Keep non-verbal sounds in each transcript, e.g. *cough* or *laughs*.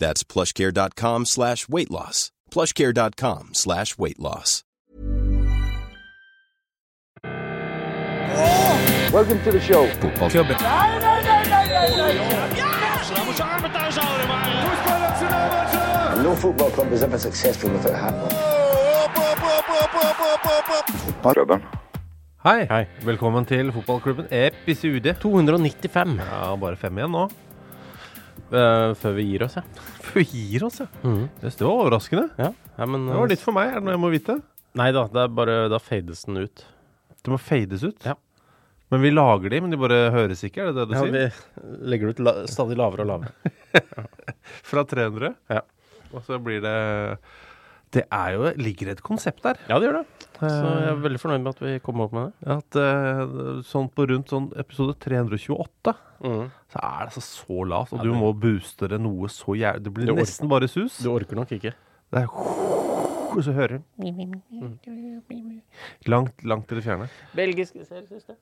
That's plushcare.com slash weightloss. plushcare.com slash weightloss. Oh! Welcome to the show. Fotballklubben. And no football club is ever successful without a hat on. Hei. Hei. Velkommen til fotballklubben. Episode 295 Ja, bare fem igjen nå. Eh, før vi gir oss, ja. *laughs* Før Vi gir oss, ja. Det var overraskende. ja. ja men, Det var litt for meg. Er det noe jeg må vite? Nei da, det er bare da fades den ut. Det må fades ut. Ja. Men vi lager de, men de bare høres ikke, er det det du Ja, sier? vi legger det ut la stadig lavere og lavere. *laughs* Fra 300? Ja. Og så blir det Det er jo Ligger et konsept der. Ja, det gjør det. Så jeg er veldig fornøyd med at vi kom opp med det. At uh, sånn på rundt sånn episode 328 Mm. så er det altså så lavt, og Ja, du må booste det noe så jævlig Det blir Du orker- nesten bare sus. Du orker nok ikke. Det er og *laughs* så hører du Langt, langt til det fjerne. Belgisk seriesiste.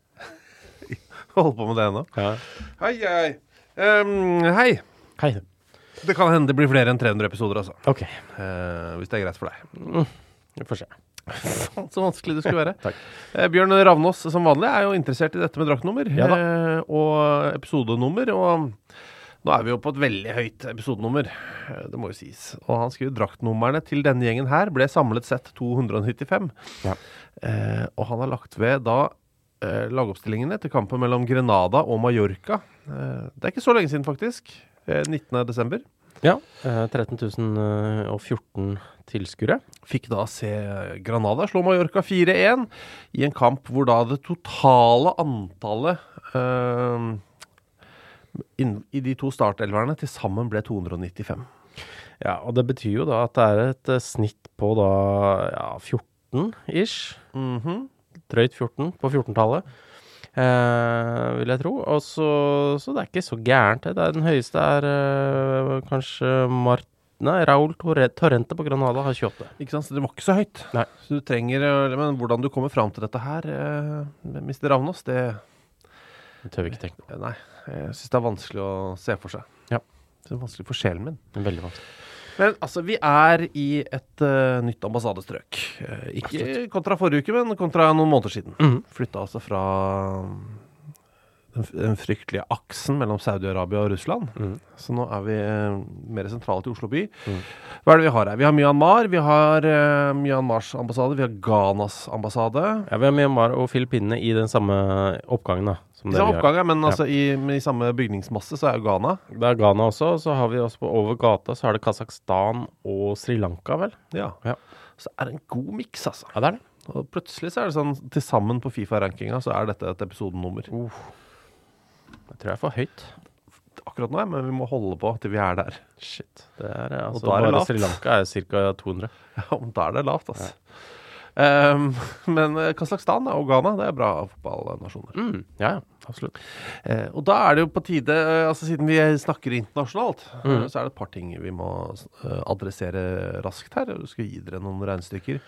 *laughs* Holder på med det ennå. Ja. Hei, hei. Um, hei. Hei. Det kan hende det blir flere enn 300 episoder, altså. Ok, Eh, hvis det er greit for deg. vi får se. Faen, så vanskelig det skulle være. *laughs* Takk. Eh, Bjørn Ravnås som vanlig er jo interessert i dette med draktnummer Ja eh, og episodenummer. Og nå er vi jo på et veldig høyt episodenummer, eh, det må jo sies. Og han skriver draktnumrene til denne gjengen her ble samlet sett 295. Ja. Eh, og han har lagt ved da eh, lagoppstillingene til kampen mellom Grenada og Mallorca. Eh, det er ikke så lenge siden, faktisk. Eh, 19. desember. Ja, 13.014 tilskuere. Fikk da se Granada slå Mallorca 4-1 i en kamp hvor da det totale antallet uh, i de to startelverne til sammen ble 295. Ja, og det betyr jo da at det er et eh, snitt på da ja, 14 ish. Mhm. drøyt 14 på 14-tallet, eh, vil jeg tro. Og så, så det er ikke så gærent. det. Er den høyeste er eh, kanskje Mart... Nei, Raúl Torrente på Granada har 28. Ikke sant? Så det var ikke så høyt. Nei. Så du trenger eh, Men hvordan du kommer fram til dette her, eh, Mr. Ravnås, det Det tør vi ikke tenke på. Nei. Jeg syns det er vanskelig å se for seg. Ja. Det er vanskelig for sjelen min. Veldig vanskelig. Men altså, vi er i et uh, nytt ambassadestrøk. Eh, ikke kontra forrige uke, men kontra noen måneder siden. Mm. Flytta altså fra den, den fryktelige aksen mellom Saudi-Arabia og Russland. Mm. Så nå er vi uh, mer sentralt i Oslo by. Mm. Hva er det vi har her? Vi har Myanmar, vi har Myanmars ambassade, vi har Ghanas ambassade. Ja, Vi har Myanmar og Filippinene i den samme oppgangen, da. Som I det samme oppgang, ja, men Ja. altså i, i samme bygningsmasse så er jo Ghana. Det er Ghana også, og så har vi også på over gata så er det Kasakhstan og Sri Lanka, vel? Ja. Ja. Så er det en god miks, altså. Ja, det er det. Og plutselig så er det sånn til sammen på Fifa-rankinga så er dette et episodenummer. Jeg tror jeg er for høyt. Akkurat nå, ja, men vi må holde på til vi er der. Shit. Det er altså, altså da er det lavt. Sri Lanka er ca. 200. *laughs* Ja, men da er det lavt, altså. Ehm, *laughs* men eh, Kasakhstan og Ghana, det er bra fotballnasjoner. Mm, ja, ja. Absolutt. Eh, og da er det jo på tide, eh, altså siden vi snakker internasjonalt, Mm. eh, så er det et par ting vi må adressere raskt her. Jeg skal gi dere noen regnestykker.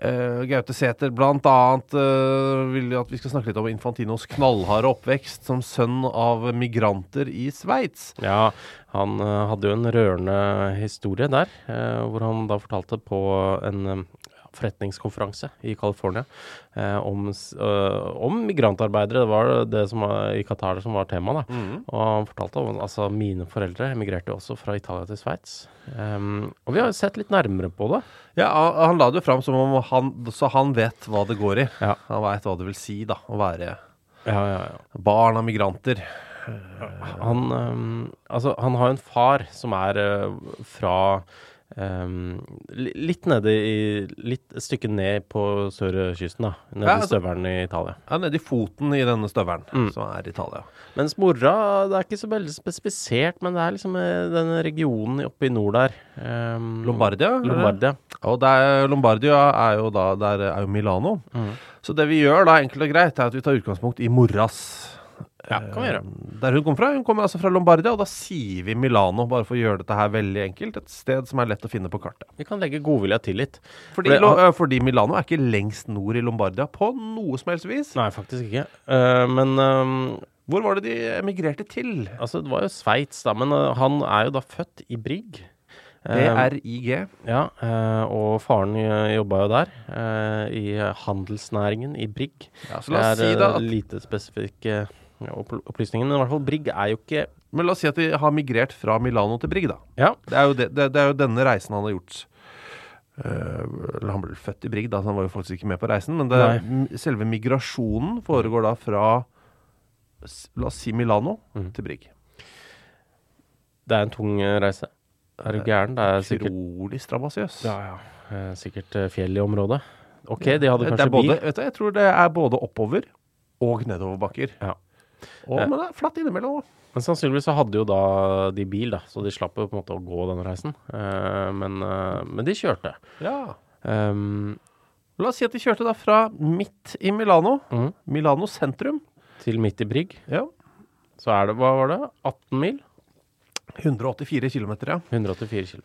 Eh, Gaute Sæther blant annet eh, vil at vi skal snakke litt om Infantinos knallharde oppvekst som sønn av migranter i Sveits. Ja, han hadde jo en rørende historie der, hvor han da fortalte på en forretningskonferanse i California eh, om, øh, om migrantarbeidere. Det var det som var i Qatar som var tema. da. Og han fortalte om altså mine foreldre emigrerte også fra Italia til Sveits. Um, og vi har sett litt nærmere på det. Ja, han- la det jo fram som om han Så han vet hva det går i. Ja. Han veit hva det vil si, da, å være Ja, ja, ja. barn av migranter. Han, um, altså, han har en far som er uh, fra li- litt nede i Litt et stykke ned på sørkysten, da. Nede Ja, i altså- støvelen i Italia. Ja, nede i foten i denne støvelen, Mm. som er Italia. Mens mora Det er ikke så veldig spesifisert, men det er liksom den denne regionen oppe i nord der. Um, Lombardia? Lombardia. Og er, Lombardia er jo da Der er jo Milano. Mm. Så det vi gjør da, enkelt og greit, er at vi tar utgangspunkt i moras Ja, kan vi gjøre. eh, Der hun kommer fra. Hun kommer altså fra Lombardia, og da sier vi Milano, bare for å gjøre dette her veldig enkelt. Et sted som er lett å finne på kartet. Vi kan legge godvilja til litt. Fordi, fordi, øh, fordi Milano er ikke lengst nord i Lombardia på noe som helst vis. Nei, faktisk ikke. Uh, men øhm, Hvor var det de emigrerte til? altså, det var jo Sveits, da. Men uh, han er jo da født i Brigg. Eh, BRIG. Ja, eh, og faren uh, jobba jo der, eh, i handelsnæringen i Brigg. Ja, så la oss det si da eh, at, lite spesifikke ja, oppl- men i hvert fall Brigg er jo ikke Men la oss si at de har migrert fra Milano til Brigg, da. Ja, Det er det, det, det er jo denne reisen han har gjort. Uh, han ble født i Brigg, da, så han var jo faktisk ikke med på reisen. Men det, selve migrasjonen foregår da fra La oss si Milano mm. til Brigg. det er en tung eh, reise. Er du gæren? Det er sikkert, Utrolig strabasiøs. ja, ja. Eh, sikkert eh, fjell i området. Ok, de hadde det kanskje både, bil. vet du, jeg tror det er både oppover og nedoverbakker. Ja. Og, Eh. men det er flatt innimellom òg. Men sannsynligvis så hadde jo da de bil, da, så de slapp jo på en måte å gå den reisen. Eh, men, eh, men de kjørte. Ja. Um, La oss si at de kjørte da fra midt i Milano, mm. Milano sentrum. Til midt i Brigg. Ja. Så er det, hva var det, 18 mil? 184 km, ja. 184 km.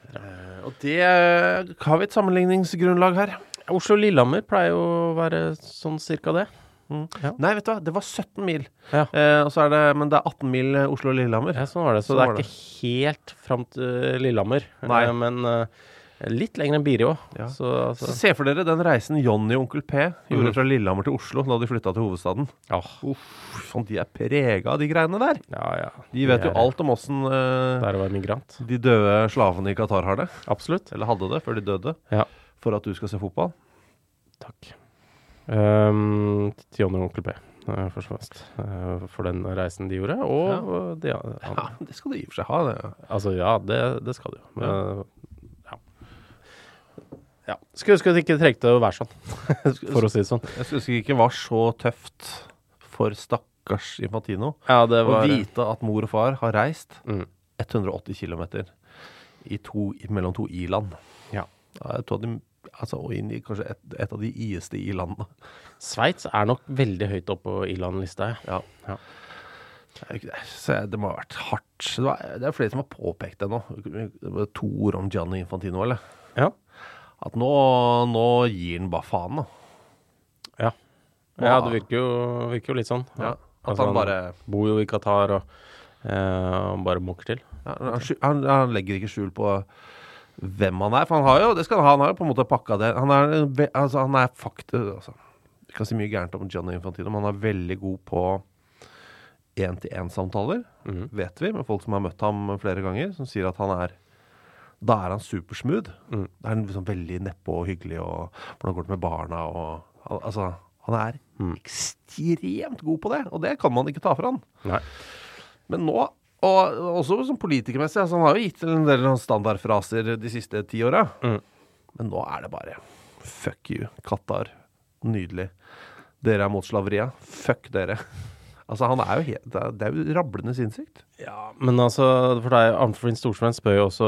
Og det eh, har vi et sammenligningsgrunnlag her. Oslo-Lillehammer pleier jo å være sånn cirka det. Ja. Nei, vet du hva, det var 17 mil. Ja. Eh, og så er det, men det er 18 mil eh, Oslo-Lillehammer. Ja, sånn var det. Så Sånn det er ikke helt fram til eh, Lillehammer. Nei. Eh, Men uh, litt lenger enn Biri òg. Ja. Så Så altså se for dere den reisen Jonny og Onkel P gjorde mm. fra Lillehammer til Oslo da de flytta til hovedstaden. Ja. Uff, sånn, de er prega av de greiene der. ja, ja. De vet jo Det er- alt om åssen migrant. de døde slavene i Qatar har det. Absolutt. Eller hadde det før de døde. Ja. For at du skal se fotball. Takk. Um, til Johnny og Onkel P, eh, først og fremst. eh, for den reisen de gjorde. Og ja. de Ja, det skal de i og for seg ha. Det. Altså, ja, det, det skal de jo. Men, ja. ja. Skulle ønske det ikke trengte å være sånn, *laughs* for å si det sånn. Jeg skulle ønske det ikke var så tøft for stakkars Infantino Ja, det å vite at mor og far har reist mm. 180 km to, mellom to i-land. Ja. Ja, jeg tror de, altså, og inn i kanskje et, et av de i-este i-landene. Sveits er nok veldig høyt oppe på i-land-lista, ja. Ja. Det det. Så det må ha vært hardt. Det, var, det er flere som har påpekt det nå. Det var to ord om Gianni Infantino, eller? Ja. At nå, nå gir han bare faen, da. Ja, ja det virker jo, virker jo litt sånn. Ja. Altså, han bare bor jo i Qatar og eh, han bare mukker til. ja, han, han, han legger ikke skjul på hvem han er. For han har jo det skal han ha, han har jo på en måte pakka det Han er, altså, han er fakta altså, Vi kan si mye gærent om Johnny Infantino, men han er veldig god på én-til-én-samtaler, Mhm. vet vi, med folk som har møtt ham flere ganger, som sier at han er Da er han supersmooth. Mm. Da er han liksom veldig nedpå og hyggelig, og hvordan går det med barna, og al- Altså, han er mm. ekstremt god på det, og det kan man ikke ta fra han. Nei. Men nå, og også som politikermessig, altså han har jo gitt en del standardfraser de siste ti åra. Mm. Men nå er det bare fuck you, Qatar. Nydelig. Dere er mot slaveriet. Fuck dere. Altså, han er jo helt Det er, jo rablende sinnssykt. Ja, men altså, for deg, Arnfrid Storsvenn spør jo også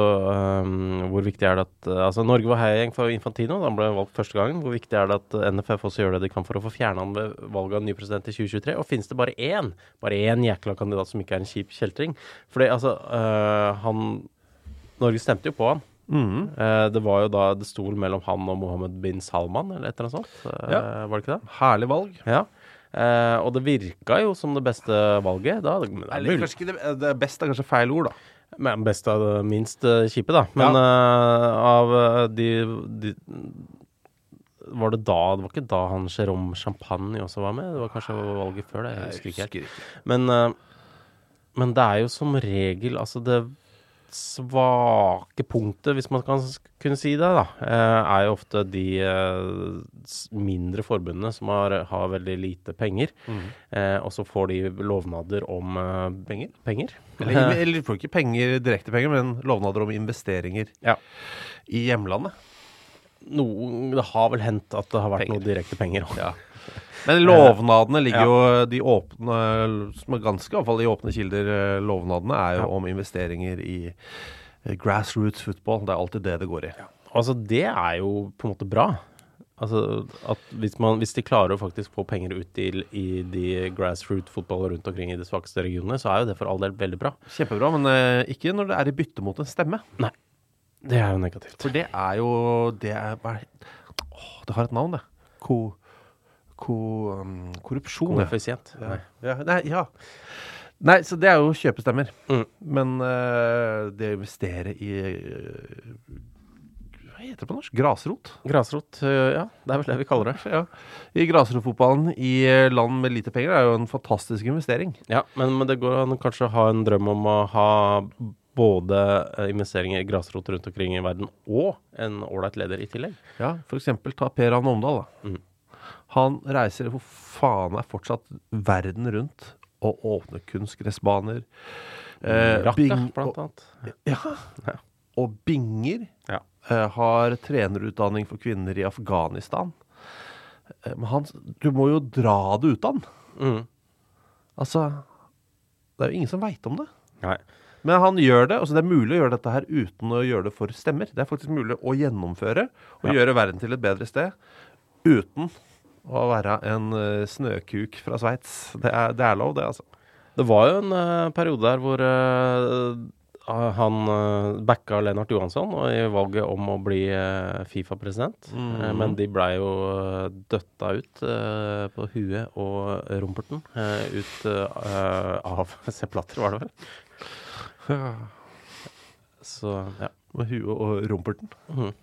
um, hvor viktig er det at uh, Altså, Norge var heiagjeng for Infantino da han ble valgt første gang. Hvor viktig er det at NFF også gjør det de kan for å få fjerna han ved valget av ny president i 2023? Og finnes det bare én, bare én jækla kandidat som ikke er en kjip kjeltring? Fordi altså, uh, han Norge stemte jo på han. Mm Eh, det var jo da det sto mellom han og Mohammed bin Salman, eller et eller annet sånt. Eh, Ja. Var det ikke det? Herlig valg. Ja. Eh, og det virka jo som det beste valget. Da, det, det er Eller kanskje ikke det, det beste er kanskje feil ord, da. Men best av det minst eh, kjipe, da. Men eh, av eh, de, de Var det da Det var ikke da han Jérôme Champagne også var med? Det var kanskje valget før det? Jeg husker ikke helt. Men, eh, men det er jo som regel altså det svake punktet, hvis man kan kunne si det, da, eh, er jo ofte de eh, mindre forbundene som har, har veldig lite penger, Mm. og så får de lovnader om eh, Penger? penger. Eller, *laughs* eller får ikke penger, direkte penger, men lovnader om investeringer Ja. i hjemlandet. Noen, det har vel hendt at det har vært Penger. noe direkte penger òg. Ja. Men lovnadene ligger Ja. jo De åpne, som er ganske i hvert fall i åpne kilder, eh, lovnadene er jo om investeringer i eh, grassroots football. Det er alltid det det går i. Altså, det er jo på en måte bra. Altså, at hvis, man, hvis de klarer å faktisk få penger ut til i de grassroot-fotball rundt omkring i de svakeste regionene, så er jo det for all del veldig bra. Kjempebra, men uh, ikke når det er i bytte mot en stemme. Nei. Det er jo negativt. For det er jo Det er bare Å, det har et navn, det. Ko... ko um, korrupsjon. ja. Koeffisient. Ja. Ja, nei, ja. Nei, så det er jo kjøpestemmer. Mm. Men uh, det å investere i uh, Hva heter det på norsk? Grasrot? Grasrot, uh, ja. Det er vel det vi kaller det. Ja. I grasrotfotballen i land med lite penger er jo en fantastisk investering. Ja, men, men det går an kanskje å ha en drøm om å ha både investeringer i grasrot rundt omkring i verden og en ålreit leder i tillegg. Ja, eksempel ta Per Anne Omdal. Da. Mm. Han reiser hvor faen er fortsatt verden rundt og åpner kunstgressbaner. Eh, Rakka, blant annet. Ja. Og binger. Ja. eh, har trenerutdanning for kvinner i Afghanistan. Eh, men han Du må jo dra det ut av han. Mm. Altså Det er jo ingen som veit om det. Nei. Men han gjør det. altså Det er mulig å gjøre dette her uten å gjøre det for stemmer. Det er faktisk mulig å gjennomføre og Ja. gjøre verden til et bedre sted uten å være en eh, snøkuk fra Sveits. Det, det er lov, det, altså. Det var jo en uh, periode der hvor uh, han uh, backa Lennart Johansson og i valget om å bli Fifa-president. Eh, men de blei jo døtta ut på huet og rumperten. ut av *laughs* Sepp Blatter, var det vel? Så ja. Med huet og rumperten.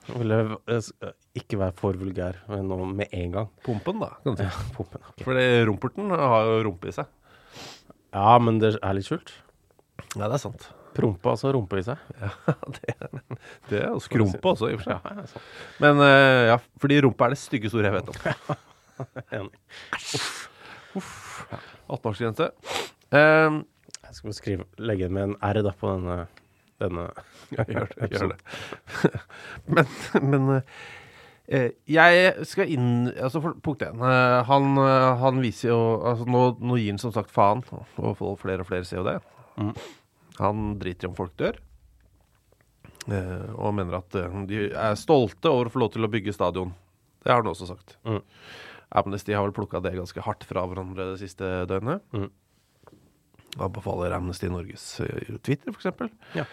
Jeg ville eh, ikke være for vulgær men nå med en gang. Pumpen, da. kan du si. Ja, *laughs* pumpen, okay. Fordi rumperten har jo rumpe i seg. ja, men det er litt skjult. Ja, det er sant. Prompe, altså rumpe i seg. *laughs* det, er- det er jo skrumpe også, i og for seg. Ja, ja, sånn. Men eh, ja, fordi rumpe er det styggeste ordet jeg vet om. *laughs* Enig. 18-årsgrense. Um, Jeg skal skrive, legge med en R da på denne, denne Ja, gjør det. *laughs* Men men eh, jeg skal inn altså for, Punkt én. Eh, han, eh, han viser jo altså nå, nå gir han som sagt faen, og får flere og flere COD. Mm. Han driter i om folk dør. eh, og mener at eh, de er stolte over å få lov til å bygge stadion. Det har han også sagt. Mm. Amnesty har vel plukka det ganske hardt fra hverandre det siste døgnet. Mm. Anbefaler Amnesty Norges eh, Twitter, f.eks. Ja.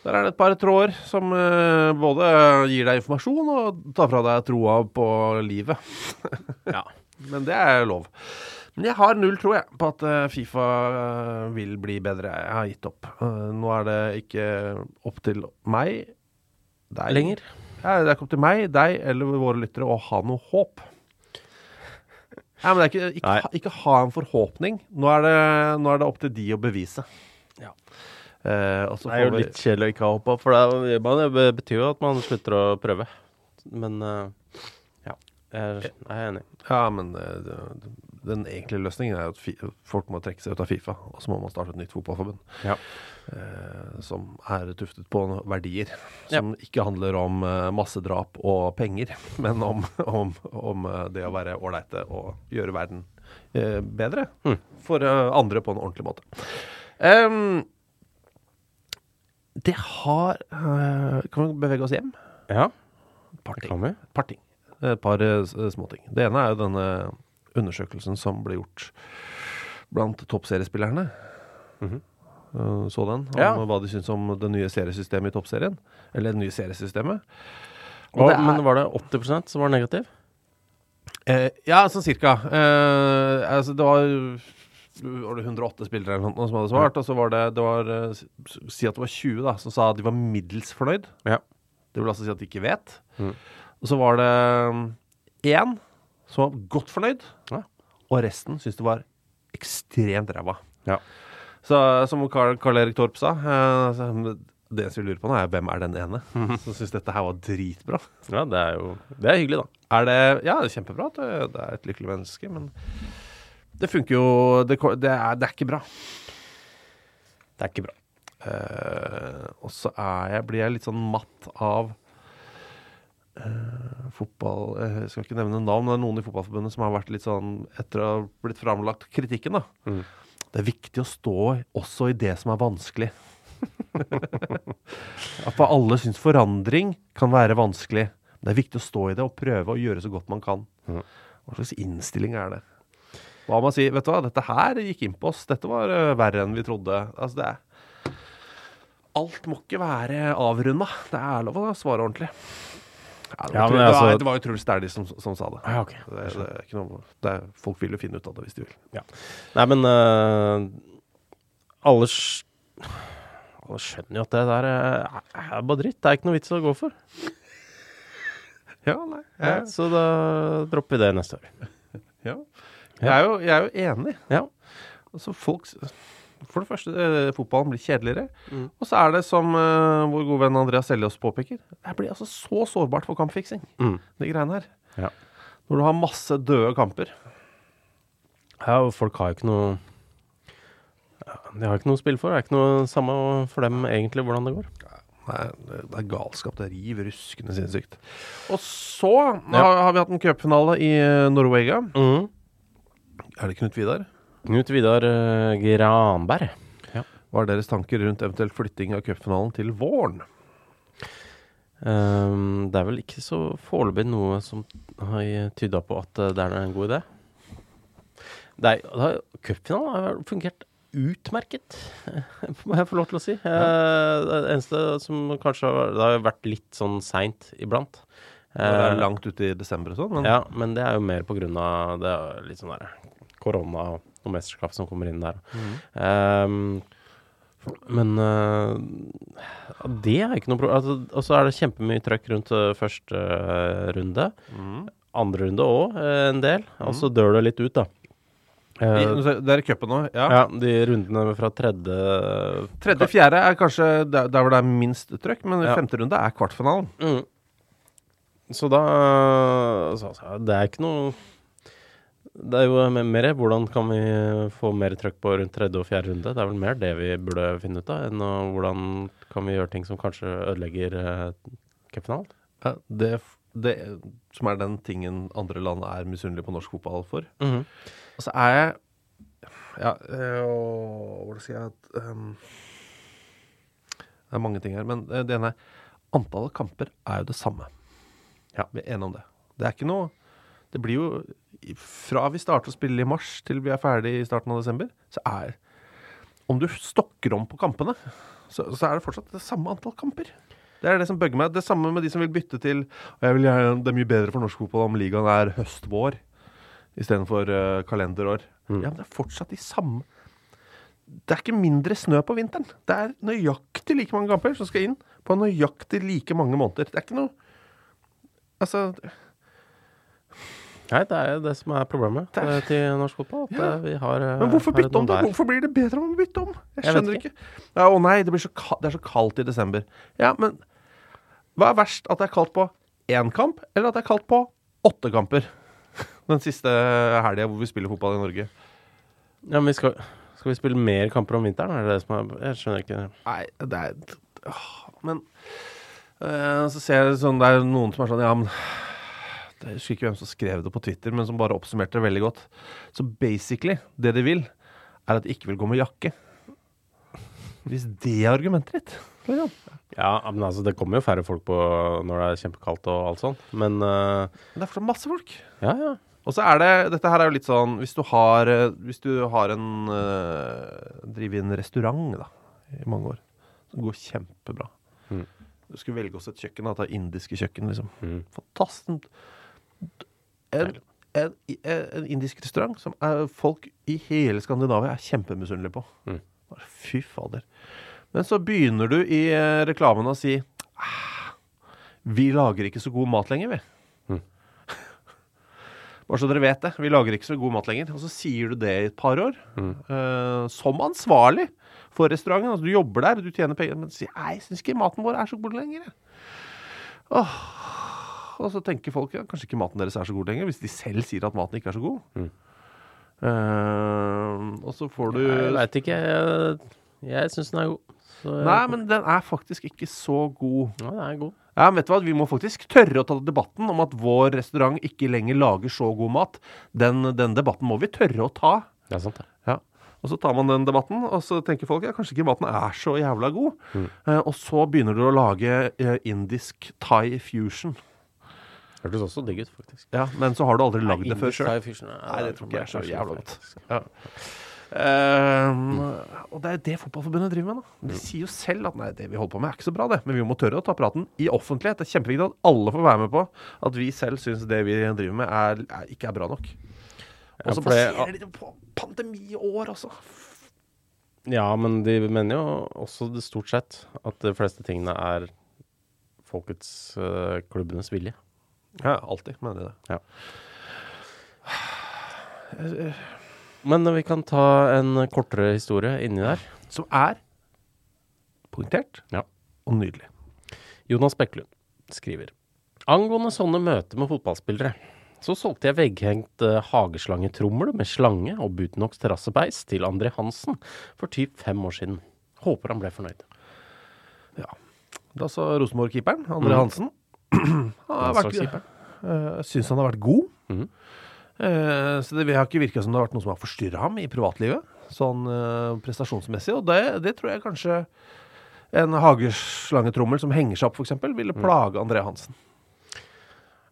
Der er det et par tråder som eh, både gir deg informasjon og tar fra deg troa på livet. *laughs* Ja. Men det er lov. Men jeg har null tro jeg, på at eh, Fifa vil bli bedre. Jeg har gitt opp. Nå er det ikke opp til meg, deg Lenger. Ja, det er ikke opp til meg, deg eller våre lyttere å ha noe håp. Ja, men ikke, ikke, Nei. ikke ha en forhåpning. Nå er, det, nå er det opp til de å bevise. Ja. Eh, Det er jo vi- litt kjedelig å ikke ha håpa, for det, det betyr jo at man slutter å prøve. Men uh, ja, jeg er, jeg er enig. Ja, men eh, det- den egentlige løsningen er at folk må trekke seg ut av Fifa, og så må man starte et nytt fotballforbund. Ja. Eh, som er tuftet på verdier. Som ikke handler om eh, massedrap og penger, *laughs* men om, om, om eh, det å være ålreite og gjøre verden eh, bedre Mm. for eh, andre på en ordentlig måte. Um, det har eh, Kan vi bevege oss hjem? Ja, Et par ting. Et par småting. Det ene er jo denne undersøkelsen som ble gjort blant toppseriespillerne. Mm -hmm. Så den? Om Ja. hva de syns om det nye seriesystemet i toppserien. Eller det nye seriesystemet. Og Og, det er- Men var det 80 som var negativ? Eh, ja, sånn cirka. Eh, altså, det var var det 108 spillere eller noe som hadde svart, og så var det, det var, eh, Si at det var 20 da, som sa at de var middels fornøyd. Ja. Det vil altså si at de ikke vet. Mm. Og så var det én som var godt fornøyd, Ja. og resten syntes det var ekstremt ræva. Ja. Så som Karl, Karl Erik Torp sa eh, Det eneste vi lurer på nå, er hvem er den ene som syns dette her var dritbra. ja, det er jo Det er hyggelig, da. Er det Ja, det er kjempebra at det, det er et lykkelig menneske, men det funker jo Det, det, er, det er ikke bra. Det er ikke bra. Eh, og så er jeg, blir jeg litt sånn matt av eh, fotball eh, Jeg skal ikke nevne navn, men det er noen i Fotballforbundet som har vært litt sånn Etter å ha blitt framlagt kritikken, da. Mm. Det er viktig å stå også i det som er vanskelig. *laughs* For alle syns forandring kan være vanskelig. Det er viktig å stå i det og prøve å gjøre så godt man kan. Mm. Hva slags innstilling er det? Hva om man sier Vet du hva, dette her gikk inn på oss. Dette var uh, verre enn vi trodde. Altså, det er Alt må ikke være avrunda. Det er lov å svare ordentlig. Ja, det, var Ja, men utrolig- det, altså- var, det var utrolig Stæli som, som sa det. Ja, ok. Det, det er ikke noe, det er, folk vil jo finne ut av det hvis de vil. Nei, men uh, alle, alle skjønner jo at det der eh, er bare dritt. Det er ikke noe vits å gå for. *laughs* Ja, nei. Ja, så da dropper vi det neste år. *laughs* ja. Jeg, er jo, jeg er jo enig. Ja. Altså, folk For det første, eh, fotballen blir kjedeligere. Mm. Og så er det, som eh, vår gode venn Andreas Seljås påpeker, det blir altså så sårbart for kampfiksing, Mm. de greiene her. Ja. Når du har masse døde kamper. Ja, og folk har jo ikke noe De har ikke noe å spille for. Det er ikke noe samme for dem egentlig hvordan det går. Nei, det er galskap. Det river ruskende sinnssykt. Og så Ja. har, vi hatt en cupfinale i Norvega. Norwega. Mm. Er det Knut Vidar? Knut Vidar Granberg. Granberg. Hva er deres tanker rundt eventuelt flytting av cupfinalen til våren? Um, det er vel ikke så foreløpig noe som har tyda på at eh, det er en god idé. Cupfinalen har fungert utmerket, *laughs* må jeg få lov til å si. Eh, det eneste som kanskje har Det har vært litt sånn seint iblant. Det er Eh, langt ute i desember og sånn, men Ja, men det er jo mer på grunn av det er litt sånn der korona og noe mesterskap som kommer inn der. Ehm, men uh, det er ikke noe problem. Altså, og så er det kjempemye trøkk rundt eh, første eh, runde. Mm. Andre runde òg, en del. Og så dør det litt ut, da. I, Det er i cupen nå. Ja. ja, de rundene fra tredje Tredje-fjerde er kanskje der, der hvor det er minst trøkk, men Ja. femte runde er kvartfinalen. Mm. Så da så, så, Det er ikke noe Det er jo mer hvordan kan vi få mer trøkk på rundt tredje og fjerde runde. Det er vel mer det vi burde finne ut av, enn hvordan kan vi gjøre ting som kanskje ødelegger uh, cupfinalen. Ja, det, det som er den tingen andre land er misunnelige på norsk fotball for. Mhm. Og så er jeg Ja, eh, og hvordan skal jeg ehm, Det er mange ting her, men eh, det ene er Antallet kamper er jo det samme. Ja, vi er enige om det. Det er ikke noe Det blir jo Fra vi starter å spille i mars til vi er ferdig i starten av desember, så er Om du stokker om på kampene, så, så er det fortsatt det samme antall kamper. Det er det som bugger meg. Det samme med de som vil bytte til og jeg vil gjerne, Det er mye bedre for norsk fotball om ligaen er høst-vår istedenfor uh, kalenderår. Mm. Ja, men det er fortsatt de samme Det er ikke mindre snø på vinteren. Det er nøyaktig like mange kamper som skal inn på nøyaktig like mange måneder. Det er ikke noe Altså Nei, det er jo det som er problemet Det er- til norsk fotball. Ja. eh, vi har eh, Men hvorfor bytte om, da? Hvorfor blir det bedre om å bytte om? Jeg skjønner ikke. Ja, å nei, det, blir så ka- det er så kaldt i desember. Ja, men hva er verst? At det er kaldt på én kamp, eller at det er kaldt på åtte kamper? *laughs* Den siste helga hvor vi spiller fotball i Norge. Ja, men vi skal, skal vi spille mer kamper om vinteren? Er det det som er Jeg skjønner ikke. Nei, det er åh, Men øh, så ser jeg sånn Det er noen som er sånn Ja, men Jeg husker ikke hvem som skrev det på Twitter, men som bare oppsummerte det veldig godt. Så basically, det de vil, er at de ikke vil gå med jakke. Hvis det er argumentet ditt liksom. Ja, men altså, det kommer jo færre folk på når det er kjempekaldt og alt sånt. Men uh, Men det er fortsatt masse folk. ja, ja. Og så er det Dette her er jo litt sånn Hvis du har, eh, hvis du har en uh, Driver en restaurant da i mange år, som går kjempebra Mm. Du skulle velge oss et kjøkken, da, ta indiske kjøkken, liksom. Mm. Fantastisk. En, en, en, indisk restaurant som er folk i hele Skandinavia er kjempemisunnelige på. Mm. Fy fader. Men så begynner du i eh, reklamen å si ah, Vi lager ikke så god mat lenger, vi. Mm. *laughs* Bare så dere vet det. Vi lager ikke så god mat lenger. Og så sier du det i et par år. Mm. eh, som ansvarlig for restauranten. Altså, du jobber der, du tjener penger, men du sier Nei, jeg syns ikke maten vår er så god lenger. jeg». Åh. Og så tenker folk ja, kanskje ikke maten deres er så god lenger, hvis de selv sier at maten ikke er så god. Mm. Uh, og så får du Jeg veit ikke. Jeg, jeg syns den er god. Så Nei, men den er faktisk ikke så god. Ja, den er god. Ja, men vet du hva? Vi må faktisk tørre å ta debatten om at vår restaurant ikke lenger lager så god mat. Den, den debatten må vi tørre å ta. Det er sant, det. Ja. Og så tar man den debatten, og så tenker folk ja, kanskje ikke maten er så jævla god. Eh, og så begynner du å lage eh, indisk thai fusion. Hørtes også digg ut, faktisk. Ja, Men så har du aldri lagd det før sjøl. Nei, det tror ikke jeg er så jævla godt. Ja. Um, og det er jo det Fotballforbundet driver med. da De sier jo selv at nei, det vi holder på med er ikke så bra, det. Men vi må tørre å ta praten i offentlighet. Det er kjempeviktig at alle får være med på at vi selv syns det vi driver med, er, er, ikke er bra nok. Og så baserer de det på pandemiår også. Ja, men de mener jo også det stort sett at de fleste tingene er folkets, øh, klubbenes vilje. Ja, alltid mener de det. Men vi kan ta en kortere historie inni der. Som er poengtert Ja. og nydelig. Jonas Bekkelund skriver Angående sånne møter med fotballspillere, så solgte jeg vegghengt uh, hageslangetrommel med slange og Butenox terrassebeis til André Hansen for typ fem år siden. Håper han ble fornøyd. Da sa Rosenborg-keeperen, André Mm. Hansen Landslagskeeperen. uh, Syns han har vært god. Mm. Eh, så det har ikke virka som det har vært noe som har forstyrra ham i privatlivet, sånn eh, prestasjonsmessig. Og det, det tror jeg kanskje en hageslangetrommel som henger seg opp, f.eks., ville Mm. plage André Hansen.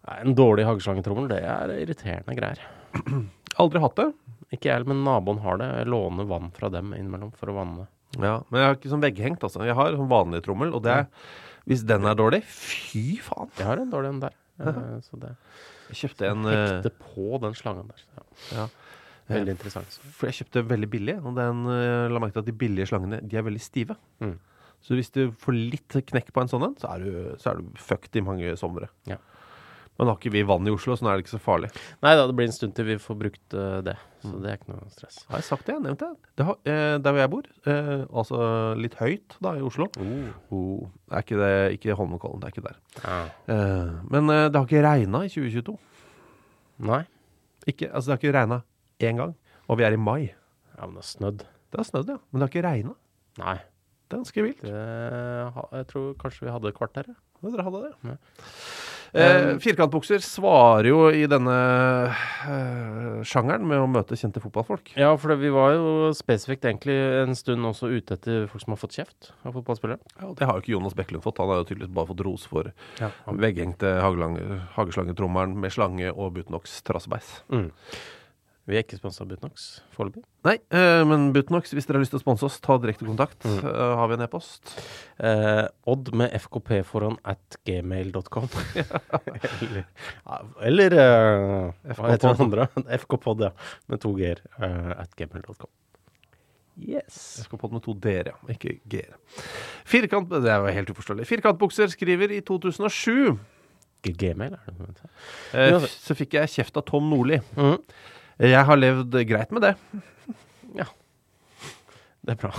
Nei, En dårlig hageslangetrommel, det er irriterende greier. *clears throat* Aldri hatt det. Ikke jeg, men naboen har det. Jeg låner vann fra dem innimellom for å vanne. Ja, men jeg har ikke sånn vegghengt, altså. Jeg har sånn vanlig trommel, og det er Hvis den er dårlig, fy faen! Jeg har en dårlig en der. *laughs* Eh, Så det Jeg kjøpte en eh, hekte på den slangen der. Ja. ja. Veldig interessant. For jeg kjøpte veldig billig, og den eh, la merke til at de billige slangene de er veldig stive. Mm. Så hvis du får litt knekk på en sånn en, så er du, så er du fucked i mange somre. Ja. Men har ikke vi vann i Oslo, så nå er det ikke så farlig. Nei da, det blir en stund til vi får brukt uh, det. Så Mm. det er ikke noe stress. Har jeg sagt det? Nevnt det? det har, eh, der hvor jeg bor, eh, altså litt høyt da i Oslo oh, er ikke det ikke Holmenkollen, det er ikke der. Ah. Eh, men eh, det har ikke regna i 2022. Nei. Ikke, altså det har ikke regna én gang. Og vi er i mai. Ja, men det er snødd. Det har snødd, ja. Men det har ikke regna. Nei. Det er ganske vilt. Det, jeg tror kanskje vi hadde et kvarter. ja. Ja, dere hadde det. Ja. Eh, firkantbukser svarer jo i denne eh, sjangeren med å møte kjente fotballfolk. Ja, for det, vi var jo spesifikt egentlig en stund også ute etter folk som har fått kjeft av fotballspillere. Ja, og det har jo ikke Jonas Bekkelund fått. Han har jo tydeligvis bare fått ros for Ja. vegghengte hagelang- hageslangetrommelen med slange og Butenox trassebeis. Mm. Vi er ikke sponsa av Butnox foreløpig. Nei, eh, men Butnox, hvis dere har lyst til å sponse oss, ta direkte kontakt. Mm. Eh, har vi en e-post? Eh, Odd med fkp foran at gmail.com. *laughs* *laughs* eller eller uh, hva heter den andre? *laughs* FKpod, ja. Med to g-er. Uh, at gmail.com. Yes. Jeg skal på med to d-er, ja. Ikke g-er. Firkant... Det er jo helt uforståelig. Firkantbukser skriver i 2007 Ikke Gmail, er det noe? eh, Så fikk jeg kjeft av Tom Nordli. Mhm. Jeg har levd greit med det. Ja. Det er bra.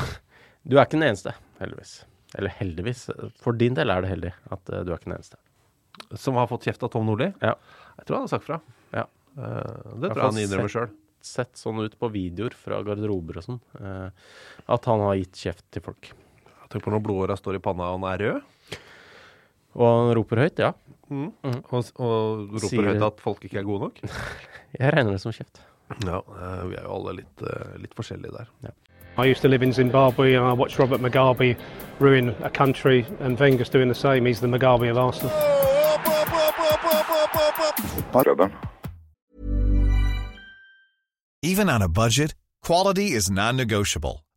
Du er ikke den eneste, heldigvis. Eller heldigvis. For din del er det heldig at eh, du er ikke den eneste. Som har fått kjeft av Tom Nordli. Ja. Jeg tror han har sagt fra. Ja. Eh, det Jeg tror jeg han innrømmer sjøl. Sett sånn ut på videoer fra garderober og sånn, eh, at han har gitt kjeft til folk. Tenk på når blodåra står i panna og han er rød. Og han roper høyt, ja. Mm. Og, og roper Sier- høyt at folk ikke er gode nok. *laughs* Jeg regner det som kjeft. Ja, eh, vi er jo alle litt, eh, litt forskjellige der. I used to live in Zimbabwe and I watched Robert Mugabe ruin a country and Wenger's doing the same. He's the Mugabe of Arsenal. Even on a budget, quality is non-negotiable.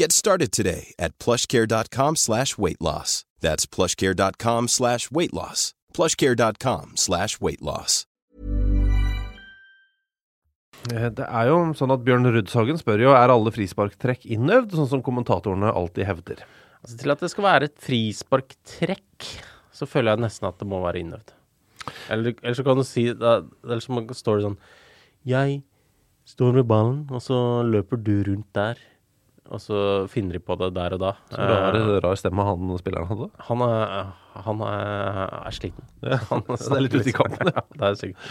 Get started today at plushcare.com slash weight loss. That's plushcare.com slash weight loss. plushcare.com slash weight loss. Eh, Det er jo sånn at Bjørn Rudshagen spør jo er alle frisparktrekk innøvd, sånn som kommentatorene alltid hevder. Altså, til at det skal være et frisparktrekk, så føler jeg nesten at det må være innøvd. Eller, eller så kan du si da, Eller så står det sånn Jeg står med ballen, og så løper du rundt der. Og så finner de på det der og da. Så rar, rar stemme han spilleren hadde. Eh, han er, han er, er sliten. *laughs* Han det er litt ute i kanten, Ja, *laughs* det er sikkert.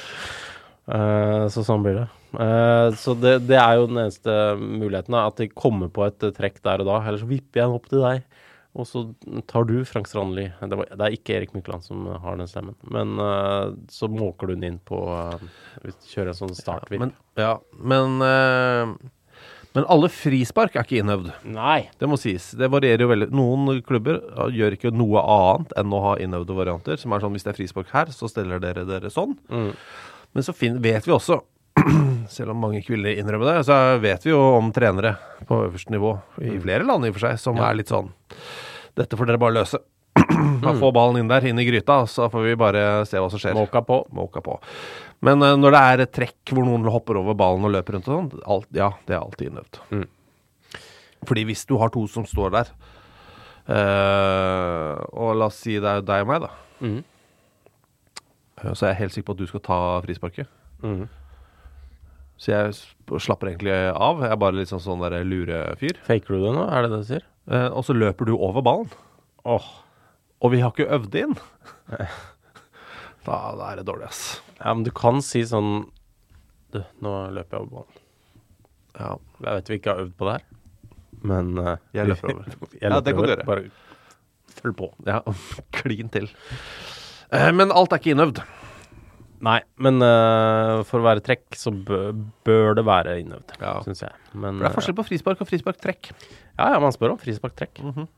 Uh, så sånn blir det. Uh, så det, det er jo den eneste muligheten, da, at de kommer på et eh, trekk der og da. Eller så vipper jeg den opp til deg, og så tar du Frank Strandli. Det, det er ikke Erik Mykland som har den stemmen, men uh, så måker du den inn på kjører en sånn startvipp. Men, ja, men, eh, men alle frispark er ikke innøvd. Nei. Det må sies. Det varierer jo veldig. Noen klubber gjør ikke noe annet enn å ha innøvde varianter. Som er sånn hvis det er frispark her, så steller dere dere sånn. Mm. Men så vet vi også, *clears throat* selv om mange ikke vil innrømme det, så vet vi jo om trenere på øverste nivå, i flere land i og for seg, som er litt sånn Dette får dere bare løse. *clears throat* Bare Få ballen inn der, inn i gryta, så får vi bare se hva som skjer. Måka på. Måka på. Men uh, når det er et trekk hvor noen hopper over ballen og løper rundt og sånn, alt, ja, det er alltid innøvd. Mm. Fordi hvis du har to som står der, uh, og la oss si det er deg og meg, da, mm. eh, så er jeg helt sikker på at du skal ta frisparket. Mm. Så jeg slapper egentlig av. Jeg er bare litt sånn sånn lurefyr. Faker du det nå? Er det det du sier? Og så løper du over ballen. Åh. Og vi har ikke øvd inn. *laughs* da, da er det dårlig, ass. Ja, men du kan si sånn Du, nå løper jeg over banen. Ja, Jeg vet vi ikke har øvd på det her, men uh, jeg løper over. *laughs* jeg Ja, det kan du gjøre. Bare følg på. Ja, *laughs* klin til. Uh, men alt er ikke innøvd. Nei, men uh, for å være trekk, så bør det være innøvd, Ja. syns jeg. Men det er forskjell på frispark og frisparktrekk. Ja, ja, man spør om frisparktrekk. Mhm.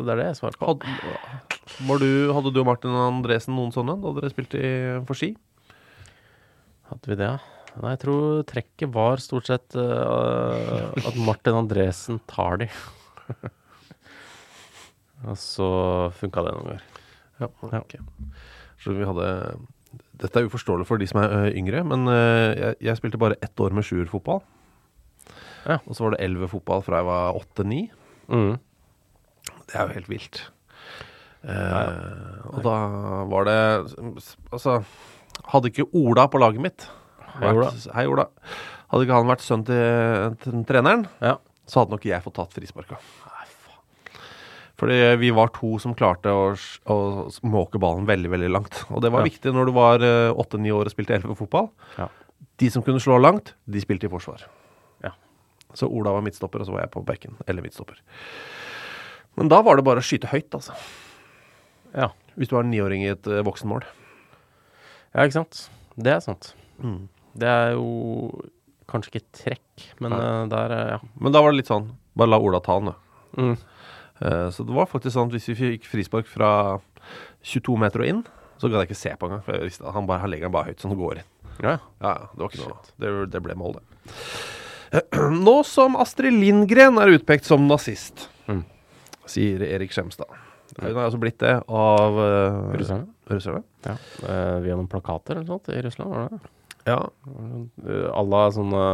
Så det er det jeg svarer på. Hadde, du, hadde du og Martin Andresen noen sånne da dere spilte i, for ski? Hadde vi det, ja? Nei, jeg tror trekket var stort sett uh, at Martin Andresen tar de. *laughs* Og så funka det noen ganger. Ja, ok. Så vi hadde Dette er uforståelig for de som er ø, yngre, men uh, jeg, jeg spilte bare ett år med sjuerfotball. Ja. Og så var det elleve fotball fra jeg var åtte-ni. Mm. Det er jo helt vilt. Eh, og da var det Altså, hadde ikke Ola på laget mitt Hei, Ola. Hei, Ola. Hadde ikke han vært sønn til, til treneren, Ja. så hadde nok jeg fått tatt frisparka. Fordi vi var to som klarte å, å måke ballen veldig, veldig langt. Og det var viktig når du var åtte-ni år og spilte elleve fotball. Ja. De som kunne slå langt, de spilte i forsvar. Ja. Så Ola var midtstopper, og så var jeg på bekken. Eller midtstopper. Men da var det bare å skyte høyt, altså. ja. Hvis du var en niåring i et eh, voksenmål. Ja, ikke sant. Det er sant. Mm. Det er jo kanskje ikke trekk, men Nei. eh, der, eh, ja. Men da var det litt sånn Bare la Ola ta den, du. Mm. Så det var faktisk sånn at hvis vi fikk frispark fra 22 meter og inn, så gadd jeg ikke se på engang. For jeg visste at han, bare, han legger den bare høyt sånn den går inn. Ja. Ja, ja, det var ikke noe Det, det ble mål, det. *clears throat* Nå som Astrid Lindgren er utpekt som nazist, Mm. Sier Erik Skjemstad. Hun har altså blitt det av uh, Russerne? russerne. Ja. Uh, via noen plakater eller noe sånt i Russland, var det? Ja. Uh, Alle sånne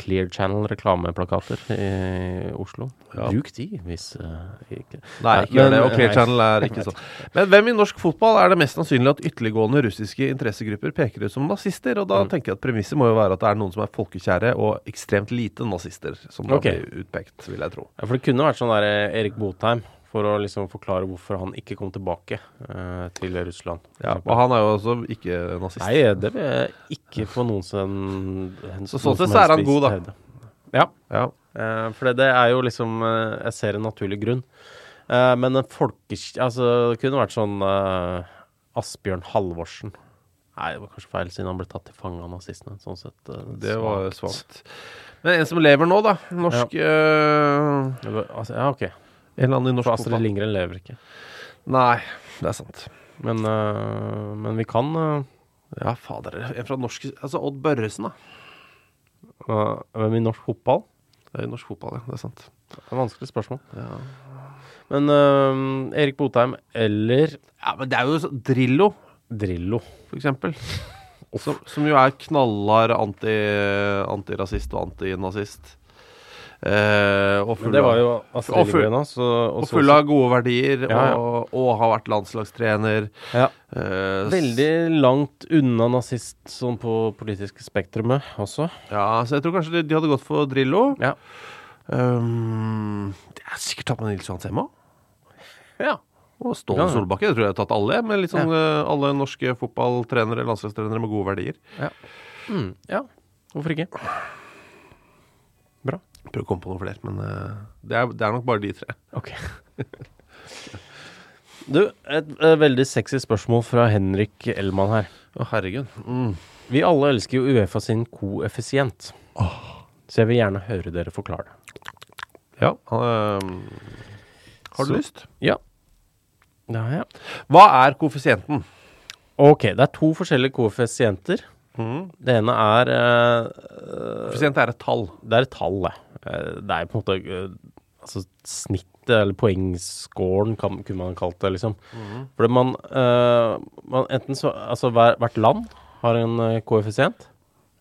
Clear Channel-reklameplakater i Oslo. Ja. Bruk de, hvis uh, ikke Nei, ikke gjør det. Og Clear. Channel er ikke *laughs* sånn. Men hvem i norsk fotball er det mest sannsynlig at ytterliggående russiske interessegrupper peker ut som nazister? Og da Mm. tenker jeg at premisset må jo være at det er noen som er folkekjære og ekstremt lite nazister, som da Ok. blir utpekt, vil jeg tro. Ja, for det kunne vært sånn der eh, Erik Botheim, for å liksom forklare hvorfor han ikke kom tilbake eh, til Russland. Ja, og han er jo også ikke nazist. Nei, det vil jeg ikke på noen sen, Så sånn sett så er han god, da. hevde. Ja, Ja. eh, for det, det er jo liksom eh, Jeg ser en naturlig grunn. Eh, men en folkes... Altså, det kunne vært sånn eh, Asbjørn Halvorsen. Nei, det var kanskje feil, siden han ble tatt til fange av nazistene. Sånn sett. eh, Det var svakt. Men en som lever nå, da. Norsk Ja, Altså, ja, OK. En eller annen i norsk For Astrid fotball. Lindgren lever ikke. Nei, det er sant. Men, eh, men vi kan eh, Ja, fader. En fra norsk Altså Odd Børresen, da. Uh, Hvem i norsk fotball? Det er i norsk fotball, ja. Det er sant. Det er et vanskelig spørsmål. Ja. Men uh, Erik Botheim eller ja, men det er jo så- Drillo, Drillo. for eksempel. *laughs* Som, som jo er knallhard anti, antirasist og antinazist. Eh, og full av- jo Og full- også. og full av gode verdier, Ja, ja. Og, har vært landslagstrener. ja. Eh, Veldig langt unna nazist sånn på politiske spektrumet også. Ja, så jeg tror kanskje de, de hadde gått for Drillo. Ja. Um, det er sikkert tatt med Nils Johan Semma. Ja. Og Ståle Solbakken. Solbakke. Jeg tror jeg har tatt alle, med litt sånn ja. alle norske fotballtrenere, landslagstrenere med gode verdier. Mm, ja. Hvorfor ikke? Bra. Prøv å komme på noen flere, men eh, det, er, det er nok bare de tre. Ok. *laughs* du, et, eh, veldig sexy spørsmål fra Henrik Elman her. Å, herregud. Mm. Vi alle elsker jo Uefa sin koeffisient. Så jeg vil gjerne høre dere forklare det. Ja. Øh, har du Så- lyst? Ja. Ja, ja. Hva er koeffisienten? Ok, det er to forskjellige koeffisienter. Mm. Det ene er eh, Koeffisient er et tall. Det er et tall, det. Eh, Det er på en måte uh, altså snittet, eller poengscoren, kan, kunne man kalt det, liksom. Fordi man, uh, man Enten så Altså hver, hvert land har en uh, koeffisient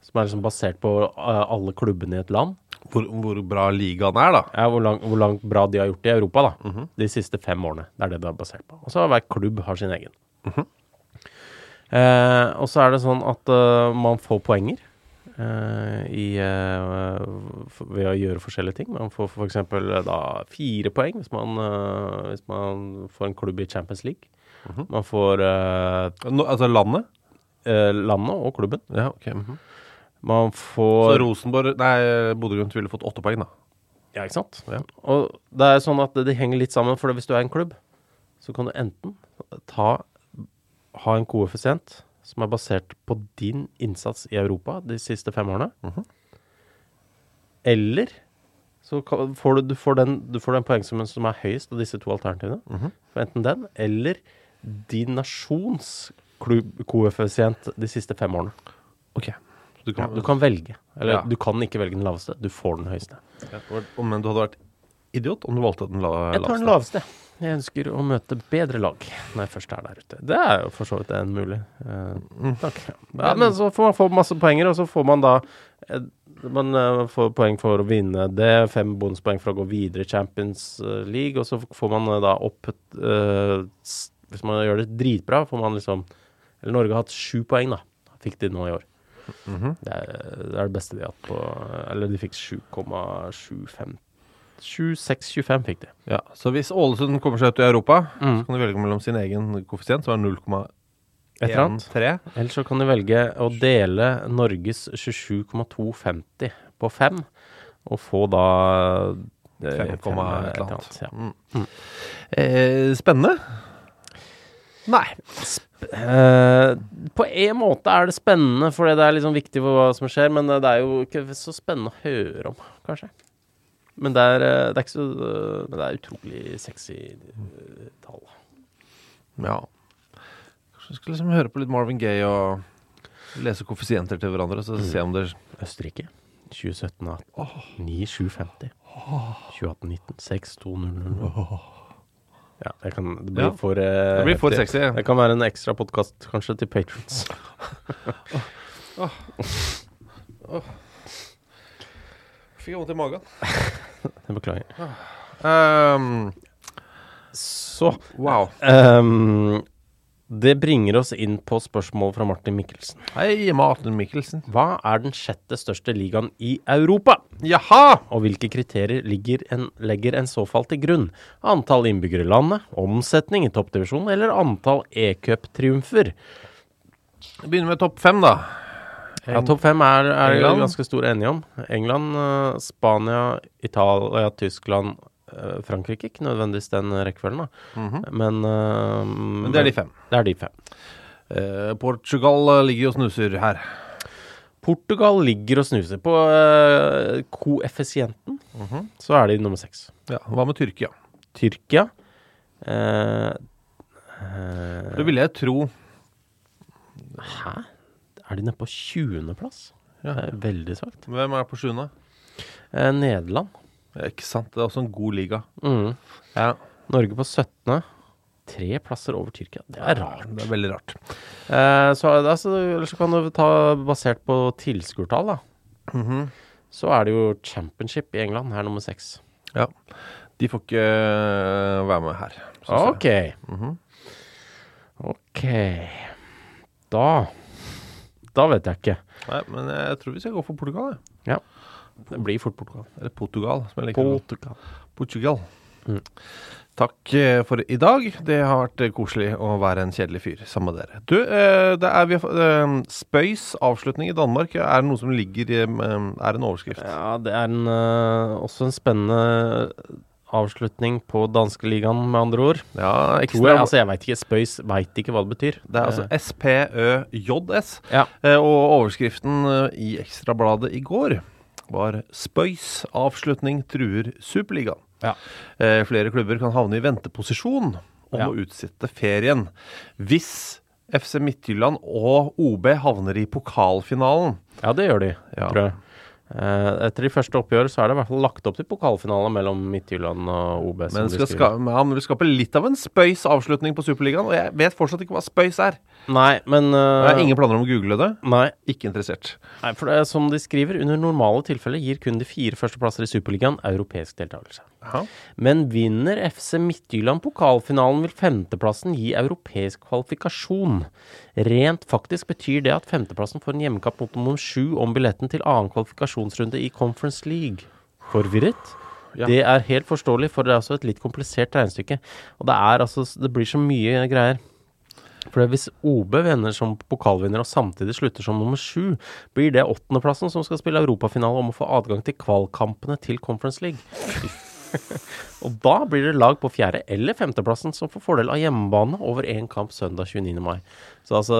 som er liksom basert på eh, alle klubbene i et land. Hvor, hvor bra ligaen er, da. Ja, hvor, lang, hvor langt bra de har gjort det i Europa, da. De siste fem årene. Det er det det er basert på. Og så har hver klubb har sin egen. Eh, og så er det sånn at uh, man får poenger eh, i, eh, ved å gjøre forskjellige ting. Man får f.eks. da fire poeng hvis man, eh, hvis man får en klubb i Champions League. Man får eh, Nå, altså landet? eh, landet og klubben. Ja, ok. mhm. Man Så får Rosenborg Nei, Bodø-Glimt ville fått åtte poeng, da. Ja, ikke sant? Ja. Og det er sånn at det henger litt sammen, for hvis du er en klubb, så kan du enten ta, ha en koeffisient som er basert på din innsats i Europa de siste fem årene, eller så får du, du, får den, du får den poengsummen som er høyest av disse to alternativene. For enten den, eller din nasjons koeffisient de siste fem årene. Ok. Du Ja, kan, du kan velge. Eller Ja. du kan ikke velge den laveste, du får den høyeste. Ja, Men du hadde vært idiot om du valgte den la Jeg tar den laveste. Jeg ønsker å møte bedre lag når jeg først er der ute. Det er jo for så vidt en mulig. Eh, takk. Ja, men så får man få masse poenger, og så får man da eh, Man eh, får poeng for å vinne det, fem bonuspoeng for å gå videre i Champions eh, League, og så får man eh, da opp et s- Hvis man gjør det dritbra, får man liksom Eller Norge har hatt sju poeng, da. Fikk de nå i år. det, er, det er det beste de har hatt på Eller de fikk 7,75 7,625 fikk de. Ja, så hvis Ålesund kommer seg ut i Europa, Mm. så kan de velge mellom sin egen koeffisient, som er 0,13, Et eller så kan de velge å dele Norges 27,250 på fem, og få da eh, 5, et eller annet. Ja. Mm. Eh, spennende. Nei. Eh, på en måte er det spennende, fordi det er liksom viktig for hva som skjer, men eh, det er jo ikke så spennende å høre om, kanskje. Men det er, eh, det er så eh, det er utrolig sexy eh, tall. Ja. Kanskje vi skal liksom høre på litt Marvin Gaye og lese koeffisienter til hverandre, så se om det Østerrike 2017 9750. 2018-19 6200. Ja, det, kan, det blir Ja. for eh, Det blir for heftig. sexy. Det kan være en ekstra podkast kanskje til patrons. Fikk vondt i magen. *laughs* Beklager. Um, Så wow. Um, Det bringer oss inn på spørsmål fra Martin Mikkelsen. Hei, Martin Mikkelsen. Hva er den sjette største ligaen i Europa? Jaha! Og hvilke kriterier en, legger en så fall til grunn? Antall innbyggere i landet, omsetning i toppdivisjonen eller antall e-cuptriumfer? Vi begynner med topp fem, da. Ja, Topp fem er, er England. ganske stor enige om. England, eh, Spania, Italia, Tyskland, eh, Frankrike. Ikke nødvendigvis den rekkefølgen, da. Men, eh, Mhm. Men det er de fem. Det er de fem. Uh, Portugal ligger og snuser her. Portugal ligger og snuser. På uh, koeffisienten Mhm. så er de nummer seks. Ja, Hva med Tyrkia? Tyrkia uh, Det ville jeg tro. Hæ? Er de nede på 20.-plass? Ja. Det er veldig svakt. Hvem er på 7.? Eh, Nederland. Ikke sant. Det er også en god liga. Mm. Ja. Norge på 17. Tre plasser over Tyrkia. Det er rart. Det er veldig rart. Eh, så, altså, ellers så kan du ta basert på tilskuertall, da. Mhm. Så er det jo championship i England, her nummer seks. Ja. De får ikke eh, være med her. OK. Mm. Mhm. Ok. Da Da vet jeg ikke. Nei, men jeg tror vi skal gå for Portugal. jeg. Ja. Det blir fort Portugal. Eller Portugal, som jeg liker. å- Portugal. Portugal. Mm. Takk eh, for i dag. Det har vært eh, koselig å være en kjedelig fyr sammen med dere. Du, eh, det er vi har, Spøys avslutning i Danmark. Er det noe som ligger i Er en overskrift? Ja, det er en, også en spennende avslutning på danskeligaen, med andre ord. Ja, ekstra. jeg, altså jeg veit ikke, Spøys veit ikke hva det betyr. det er altså Eh, SPØJS. Ja. Eh, og overskriften eh, i Ekstrabladet i går var 'Spøys avslutning truer Superligaen'. Ja. Eh, flere klubber kan havne i venteposisjon om Ja. å utsette ferien hvis FC Midtjylland og OB havner i pokalfinalen. ja, det gjør de, Ja. tror jeg. Eh, etter de første oppgjør så er det i hvert fall lagt opp til pokalfinale mellom Midtjylland og OB. Men skal ska ja, vil skape litt av en Spøys avslutning på Superligaen. Og jeg vet fortsatt ikke hva Spøys er. Nei, men Jeg eh, har ingen planer om å google det. Nei, Ikke interessert. Nei, for det som de skriver, under normale tilfeller gir kun de fire førsteplasser i Superligaen europeisk deltakelse. Men vinner FC Midtjylland pokalfinalen, vil femteplassen gi europeisk kvalifikasjon. Rent faktisk betyr det at femteplassen får en hjemmekamp mot nummer sju om billetten til annen kvalifikasjonsrunde i Conference League. Forvirret? Ja. Det er helt forståelig, for det er også et litt komplisert regnestykke. Og det er altså Det blir så mye greier. For hvis OB vender som pokalvinner og samtidig slutter som nummer sju, blir det åttendeplassen som skal spille europafinale om å få adgang til kvalkampene til Conference League. *laughs* og da blir det lag på fjerde- eller femteplassen som får fordel av hjemmebane over én kamp søndag 29. mai. Så altså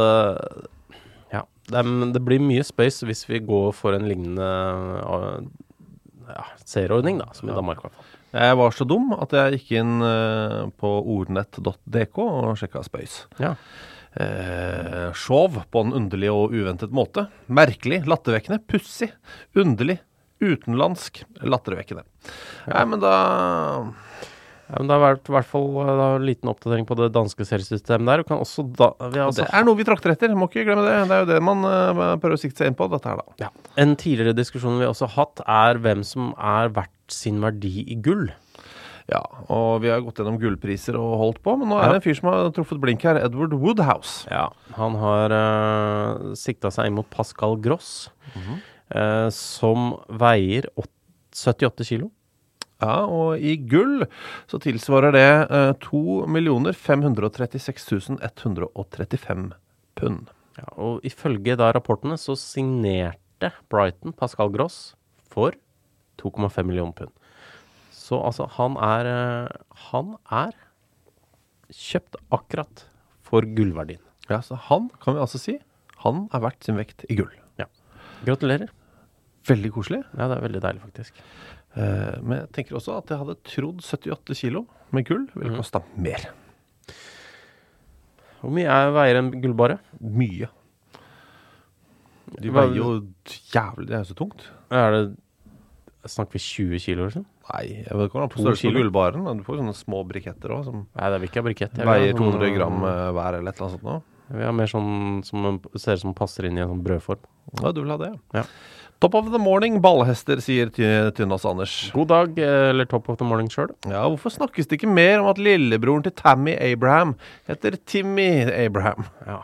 Ja. Det, blir mye space hvis vi går for en lignende uh, ja, serieordning, da, som i Danmark. i hvert fall. Jeg var så dum at jeg gikk inn eh, på ordnett.dk og sjekka Spøys. Ja. Eh, Sjov på en underlig og uventet måte. Merkelig, lattervekkende, pussig, underlig, utenlandsk, lattervekkende. Nei, men da Ja, men det har vært i hvert fall da, en liten oppdatering på det danske seriesystemet der. Og kan også da, vi har Det er noe vi trakter etter, må ikke glemme det. Det er jo det man uh, prøver å sikte seg inn på, dette her, da. Ja. En tidligere diskusjon vi også har hatt, er hvem som er verdt sin verdi i gull. Ja, og vi har gått gjennom gullpriser og holdt på, men nå er Ja. det en fyr som har truffet blink her, Edward Woodhouse. Ja. Han har uh, sikta seg inn mot Pascal Gross, eh, som veier åt- 78 kilo. Ja, og i gull så tilsvarer det eh, 2 536 135 pund. Ja, og ifølge da rapportene så signerte Brighton Pascal Gross for 2,5 millioner pund. Så altså, han er eh, Han er kjøpt akkurat for gullverdien. Ja, så han kan vi altså si han er verdt sin vekt i gull. Ja. Gratulerer. Veldig koselig. Ja, det er veldig deilig, faktisk. Eh, men jeg tenker også at jeg hadde trodd 78 kilo med gull ville mm. kosta mer. Hvor mye er, veier en gullbare? Mye. De Hva- veier jo jævlig Det er jo så tungt. Er det Snakker vi 20 kilo, liksom? Nei, jeg vet ikke er på To størrelse kilo. gullbaren. men Du får jo sånne små briketter òg som Nei, det vil ikke ha brikett. Jeg vil ha veier sånn, 200 gram eh, hver eller et eller annet sånt. nå. Vi har mer sånn som ser ut som passer inn i en sånn brødform. Ja, du vil ha det? Ja. Top of the morning, ballhester, sier Tynas Tynnas Anders. God dag, eh, eller top of the morning sjøl. Ja, hvorfor snakkes det ikke mer om at lillebroren til Tammy Abraham heter Timmy Abraham? Ja.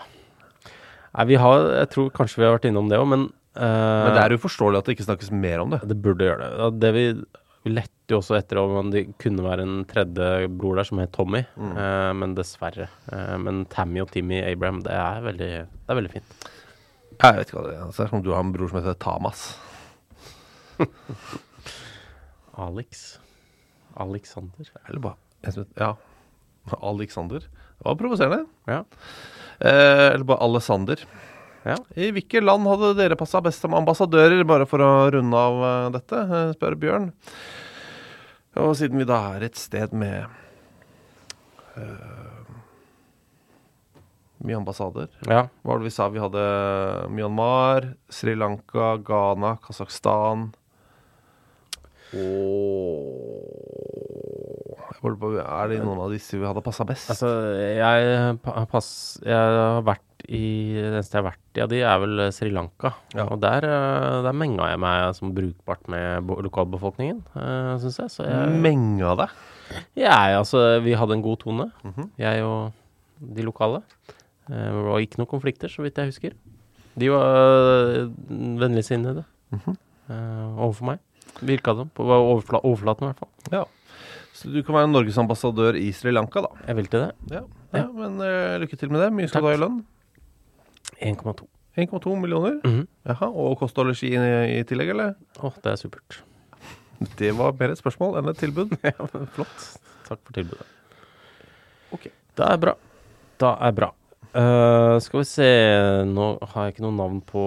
Nei, vi har Jeg tror kanskje vi har vært innom det òg, men uh, Men det er uforståelig at det ikke snakkes mer om det. Det burde gjøre det. Det vi, vi lette jo også etter om det kunne være en tredje bror der som het Tommy, eh, men dessverre. Eh, men Tammy og Timmy Abraham, det er veldig, det er veldig fint. Jeg vet ikke hva det er. Det er som om du har en bror som heter Tamas. *laughs* Alex. Alexander. Eller bare Ja. Alexander. Det var provoserende. Ja. Eh, eller bare Alessander. Ja. I hvilke land hadde dere passa best som ambassadører, bare for å runde av eh, dette, eh, spør Bjørn. Og siden vi da er et sted med uh, mye ambassader Ja. Hva var det vi sa? Vi hadde Myanmar, Sri Lanka, Ghana, Kasakhstan og Er det noen av disse vi hadde passa best? Altså, jeg, pass, jeg har vært i Det eneste jeg har vært i av de, er vel eh, Sri Lanka. Ja. Og der, eh, der menga jeg meg som brukbart med lokalbefolkningen, uh, syns jeg. Jeg, Menga deg? jeg, altså, vi hadde en god tone, Mhm. jeg og de lokale. Eh, Det var ikke noen konflikter, så vidt jeg husker. De var vennligsinnede mm -hmm. overfor meg. Virka det. På overfla overflaten, i hvert fall. Ja. Så du kan være Norges ambassadør i Sri Lanka, da. Jeg vil til det. Ja, ja men uh, lykke til med det. Mye skal du ha i lønn? 1,2. 1,2 millioner? -hmm. Jaha, Og kost og losji i, i tillegg, eller? Å, det er supert. Det var mer et spørsmål enn et tilbud. *laughs* Ja, Flott. Takk for tilbudet. Ok. Det er bra. Det er bra. Uh, skal vi se Nå har jeg ikke noe navn på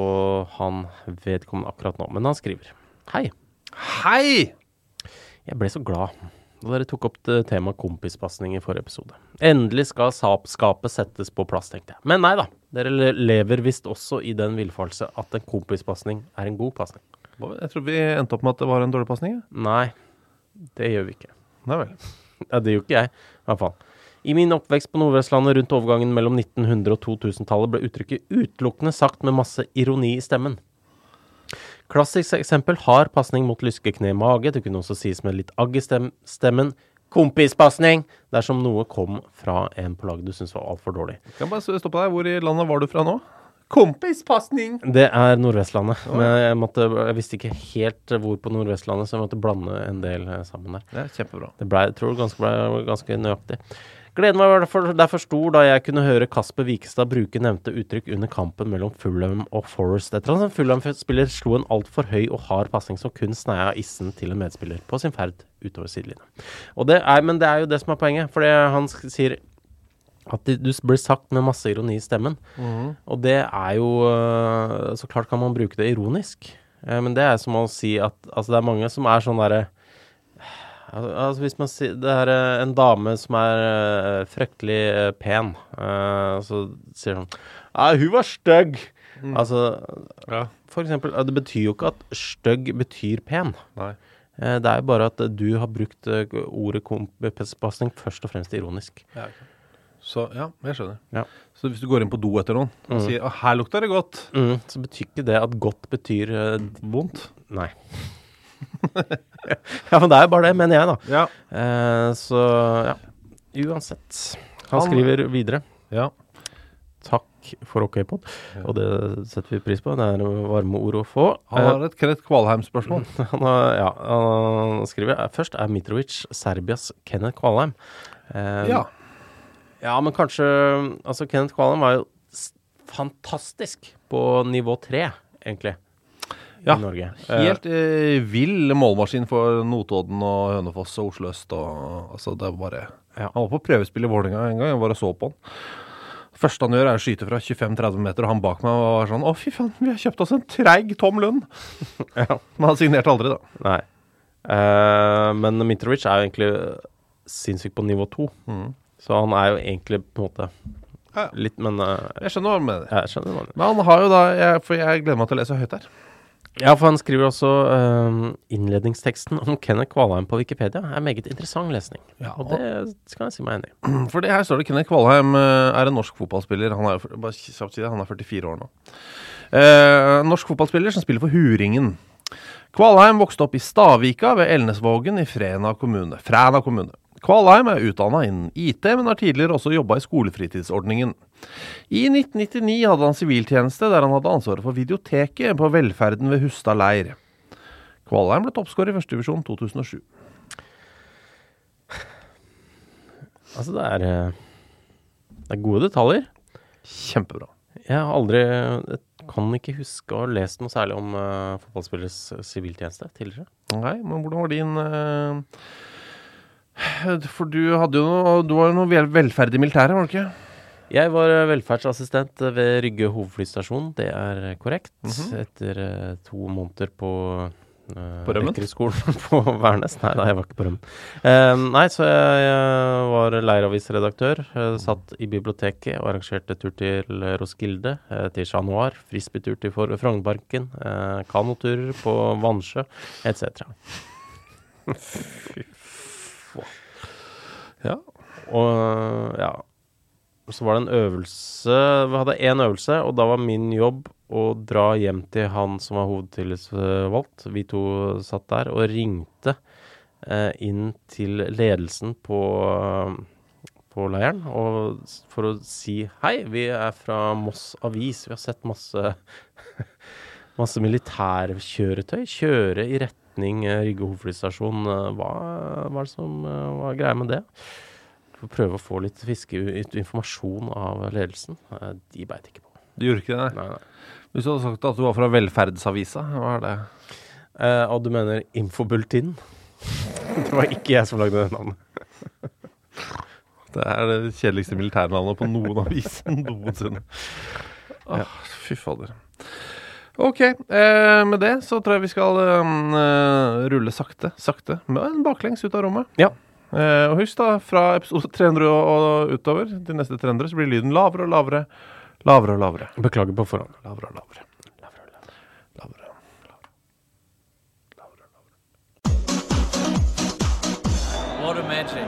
han vedkommende akkurat nå, men han skriver. Hei. Hei! Jeg ble så glad da dere tok opp temaet kompispasning i forrige episode. Endelig skal Saab-skapet settes på plass, tenkte jeg. Men nei da. Dere lever visst også i den villfarelse at en kompispasning er en god pasning. Jeg tror vi endte opp med at det var en dårlig pasning. Nei, det gjør vi ikke. Nei vel. *laughs* Ja, det gjør ikke jeg, i hvert fall. I min oppvekst på Nordvestlandet rundt overgangen mellom 1900- og 2000-tallet ble uttrykket utelukkende sagt med masse ironi i stemmen. Klassisk eksempel har pasning mot lyske kne i mage. Det kunne også sies med litt agg i stem stemmen. Kompispasning! Dersom noe kom fra en på du syntes var altfor dårlig. Jeg Kan bare stoppe deg. Hvor i landet var du fra nå? Kompispasning! Det er Nordvestlandet. Men jeg, måtte, jeg visste ikke helt hvor på Nordvestlandet, så jeg måtte blande en del eh, sammen der. Det er kjempebra. Det ble, jeg tror ganske, ble ganske nøyaktig. Gleden var derfor, derfor stor da jeg kunne høre Kasper Wikestad bruke nevnte uttrykk under kampen mellom Fulham og Forest. Etter at en Fulham-spiller slo en altfor høy og hard pasning som kun sneia issen til en medspiller på sin ferd utover sidelinja. Men det er jo det som er poenget, for han sier at det, du blir sagt med masse ironi i stemmen. Og det er jo øh, Så klart kan man bruke det ironisk. Eh, Men det er som å si at Altså, det er mange som er sånn derre Altså Hvis man sier Det er eh, en dame som er eh, fryktelig eh, pen, så sier hun Ja, hun var stygg. Altså For eksempel Det betyr jo ikke at stygg betyr pen. Nei. Det er jo bare at du har brukt ordet kompispasning først og fremst ironisk. Så ja, jeg skjønner. Ja. Så hvis du går inn på do etter noen og Mm. sier her lukter det godt', Mm, så betyr ikke det at godt betyr vondt Nei. *laughs* ja, men det er jo bare det, mener jeg, da. Ja. Eh, så ja. Uansett. Han Han- skriver videre. ja. Takk for OK-pod, og det setter vi pris på. Det er varme ord å få. Han har et Kenneth Kvalheim-spørsmål. *laughs* Han, ja, han skriver eh, Først er Mitrovic Serbias Kenneth Kvalheim. Eh, Ja. ja, men kanskje Altså, Kenneth Kvalheim var jo fantastisk på nivå tre, egentlig, Ja, i Norge. Helt eh, vill målmaskin for Notodden og Hønefoss og Oslo øst. Og, altså, det var bare Ja. Han var på prøvespill i Vålerenga en gang. Jeg bare så på han. Første han gjør, er å skyte fra 25-30 meter, og han bak meg var sånn Å, fy faen, vi har kjøpt oss en treig Tom Lund. *laughs* Men han signerte aldri, da. Nei. Eh, men Mitrovic er jo egentlig sinnssykt på nivå to. Så han er jo egentlig på en måte litt Men uh, jeg skjønner hva du mener. Men han har jo da jeg, For jeg gleder meg til å lese høyt her. Ja, for han skriver også eh, innledningsteksten om Kenneth Kvalheim på Wikipedia er meget interessant lesning. Ja. Og det skal jeg si meg enig i. *clears throat* For det her står det Kenneth Kvalheim eh, er en norsk fotballspiller. Han er, bare kjapt si det, han er 44 år nå. Uh, norsk fotballspiller som spiller for Huringen. Kvalheim vokste opp i Stavika ved Elnesvågen i Frena kommune. Fræna kommune. Kvalheim er utdanna innen IT, men har tidligere også jobba i skolefritidsordningen. I 1999 hadde han siviltjeneste der han hadde ansvaret for videoteket på Velferden ved Hustad leir. Kvalheim ble toppskårer i førstedivisjon 2007. Altså, det er, eh, det er gode detaljer. Kjempebra. Jeg har aldri Jeg kan ikke huske å ha lest noe særlig om uh, fotballspillers eh, siviltjeneste tidligere. Nei, men hvordan var din uh, For du hadde jo noe Du var jo noe vel- velferd i militæret, var du ikke? Jeg var eh, velferdsassistent ved Rygge hovedflystasjon, det er korrekt. Etter eh, to måneder på uh, På rømmen? *laughs* På Værnes. Nei, nei, jeg var ikke på rømmen. Uh, nei, så jeg, jeg var leiravisredaktør. Uh, satt i biblioteket og arrangerte tur til Roskilde, eh, til Chat Noir, frisbeetur til Frognerparken, kanoturer på Vannsjø, etc. *laughs* Ja. Og ja Så var det en øvelse Vi hadde én øvelse, og da var min jobb å dra hjem til han som var hovedtillitsvalgt. Vi to satt der og ringte eh, inn til ledelsen på, på leiren for å si hei, vi er fra Moss Avis. Vi har sett masse *laughs* Masse militærkjøretøy kjøre i retning eh, Rygge hovedflystasjon. Eh, Hva, hva er det som var hva er greia med det? Å prøve å få litt fiskeinformasjon av ledelsen. Eh, De beit ikke på. Du gjorde ikke det? Nei, nei. Hvis du hadde sagt at du var fra Velferdsavisa, hva er det? Eh, og du mener Infobultin? *laughs* det var ikke jeg som lagde det navnet. *laughs* Det er det kjedeligste militærnavnet på noen *laughs* avis noensinne. Åh, fy fader. Ok, eh, med det så tror jeg vi skal eh, rulle sakte, sakte, med en baklengs ut av rommet. Ja. Eh, og husk da, fra episode *laughs* 300 og, og utover til neste 300 så blir lyden lavere og lavere, lavere og lavere. Beklager på forhånd. Lavere og lavere. Lavere og lavere. Lavere. What a magic.